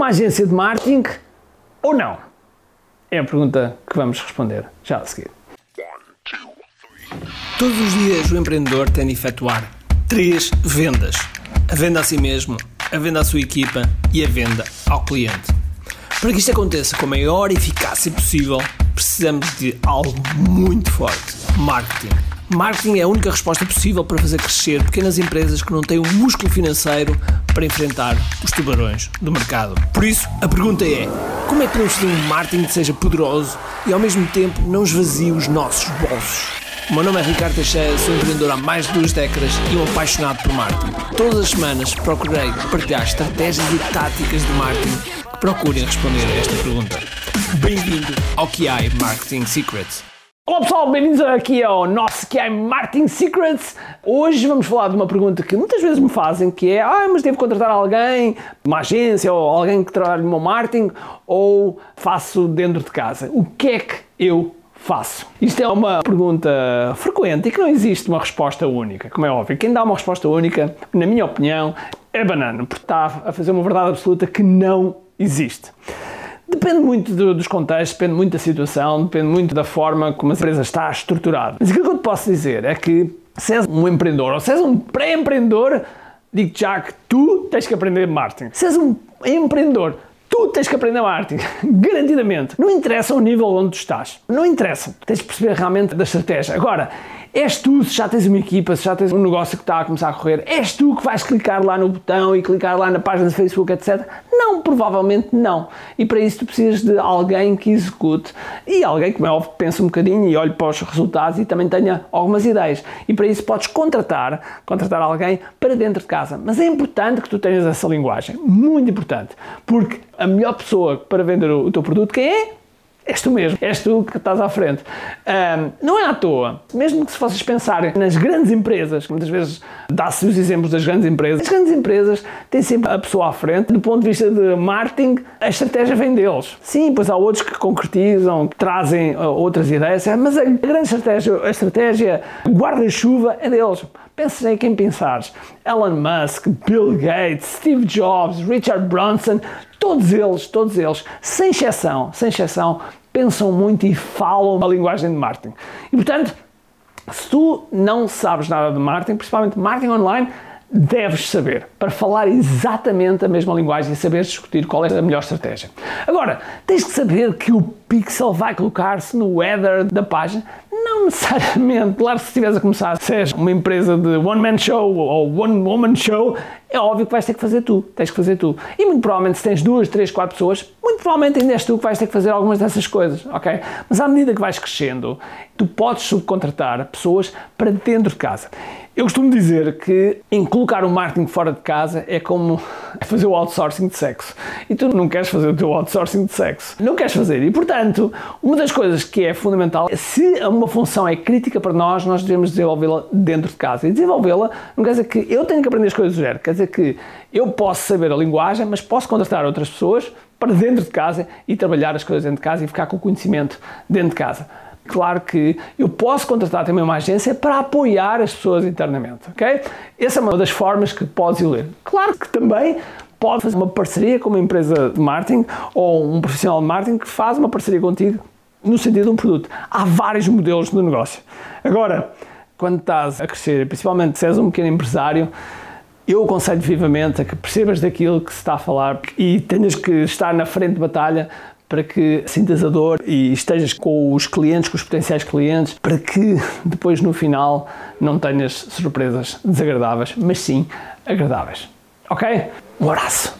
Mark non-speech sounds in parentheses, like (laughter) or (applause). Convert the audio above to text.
uma agência de marketing ou não? É a pergunta que vamos responder já a seguir. Todos os dias o empreendedor tem de efetuar três vendas: a venda a si mesmo, a venda à sua equipa e a venda ao cliente. Para que isto aconteça com a maior eficácia possível, precisamos de algo muito forte: marketing. Marketing é a única resposta possível para fazer crescer pequenas empresas que não têm o músculo financeiro para enfrentar os tubarões do mercado. Por isso, a pergunta é: como é que podemos fazer um marketing que seja poderoso e ao mesmo tempo não esvazie os nossos bolsos? O meu nome é Ricardo Teixeira, sou empreendedor há mais de duas décadas e um apaixonado por marketing. Todas as semanas procurei partilhar estratégias e táticas de marketing que procurem responder a esta pergunta. Bem-vindo ao QI Marketing Secrets. Olá pessoal, bem-vindos aqui ao nosso QI Marketing Secrets. Hoje vamos falar de uma pergunta que muitas vezes me fazem, que é ah, mas devo contratar alguém, uma agência ou alguém que trabalhe no meu marketing ou faço dentro de casa? O que é que eu faço? Isto é uma pergunta frequente e que não existe uma resposta única, como é óbvio. Quem dá uma resposta única, na minha opinião, é banana, porque está a fazer uma verdade absoluta que não existe. Depende muito do, dos contextos, depende muito da situação, depende muito da forma como a empresa está estruturada. Mas aquilo que eu te posso dizer é que se és um empreendedor ou se és um pré-empreendedor, digo-te já que tu tens que aprender marketing. Se és um empreendedor, Tu tens que aprender marketing, (laughs) garantidamente. Não interessa o nível onde tu estás. Não interessa. Tens de perceber realmente da estratégia. Agora, És tu, se já tens uma equipa, se já tens um negócio que está a começar a correr, és tu que vais clicar lá no botão e clicar lá na página do Facebook, etc. Não, provavelmente não. E para isso tu precisas de alguém que execute e alguém, é óbvio, pense um bocadinho e olhe para os resultados e também tenha algumas ideias. E para isso podes contratar, contratar alguém para dentro de casa. Mas é importante que tu tenhas essa linguagem, muito importante, porque a melhor pessoa para vender o teu produto, quem é? És tu mesmo, és tu que estás à frente. Um, não é à toa, mesmo que se vocês pensarem nas grandes empresas, muitas vezes dá-se os exemplos das grandes empresas, as grandes empresas têm sempre a pessoa à frente, do ponto de vista de marketing, a estratégia vem deles. Sim, pois há outros que concretizam, que trazem uh, outras ideias, mas a grande estratégia, a estratégia guarda-chuva é deles. Pensa em quem pensares. Elon Musk, Bill Gates, Steve Jobs, Richard Branson, todos eles, todos eles, sem exceção, sem exceção, pensam muito e falam a linguagem de marketing. E portanto, se tu não sabes nada de marketing, principalmente marketing online, deves saber para falar exatamente a mesma linguagem e saber discutir qual é a melhor estratégia. Agora, tens que saber que o pixel vai colocar-se no header da página? Necessariamente. Claro, se estiveres a começar, se és uma empresa de one-man show ou one-woman show, é óbvio que vais ter que fazer tu. Tens que fazer tu. E muito provavelmente, se tens duas, três, quatro pessoas, muito provavelmente ainda és tu que vais ter que fazer algumas dessas coisas, ok? Mas à medida que vais crescendo, tu podes subcontratar pessoas para dentro de casa. Eu costumo dizer que em colocar o marketing fora de casa é como fazer o outsourcing de sexo. E tu não queres fazer o teu outsourcing de sexo. Não queres fazer. E portanto, uma das coisas que é fundamental, se uma função é crítica para nós, nós devemos desenvolvê-la dentro de casa. E desenvolvê-la não quer dizer que eu tenho que aprender as coisas do zero. Quer dizer que eu posso saber a linguagem, mas posso contratar outras pessoas para dentro de casa e trabalhar as coisas dentro de casa e ficar com o conhecimento dentro de casa claro que eu posso contratar também uma agência para apoiar as pessoas internamente, ok? Essa é uma das formas que podes ler. Claro que também pode fazer uma parceria com uma empresa de marketing ou um profissional de marketing que faz uma parceria contigo no sentido de um produto. Há vários modelos de negócio. Agora, quando estás a crescer, principalmente se és um pequeno empresário, eu aconselho vivamente a que percebas daquilo que se está a falar e tenhas que estar na frente de batalha para que sintas a dor e estejas com os clientes, com os potenciais clientes, para que (laughs) depois no final não tenhas surpresas desagradáveis, mas sim agradáveis. Ok? Um abraço!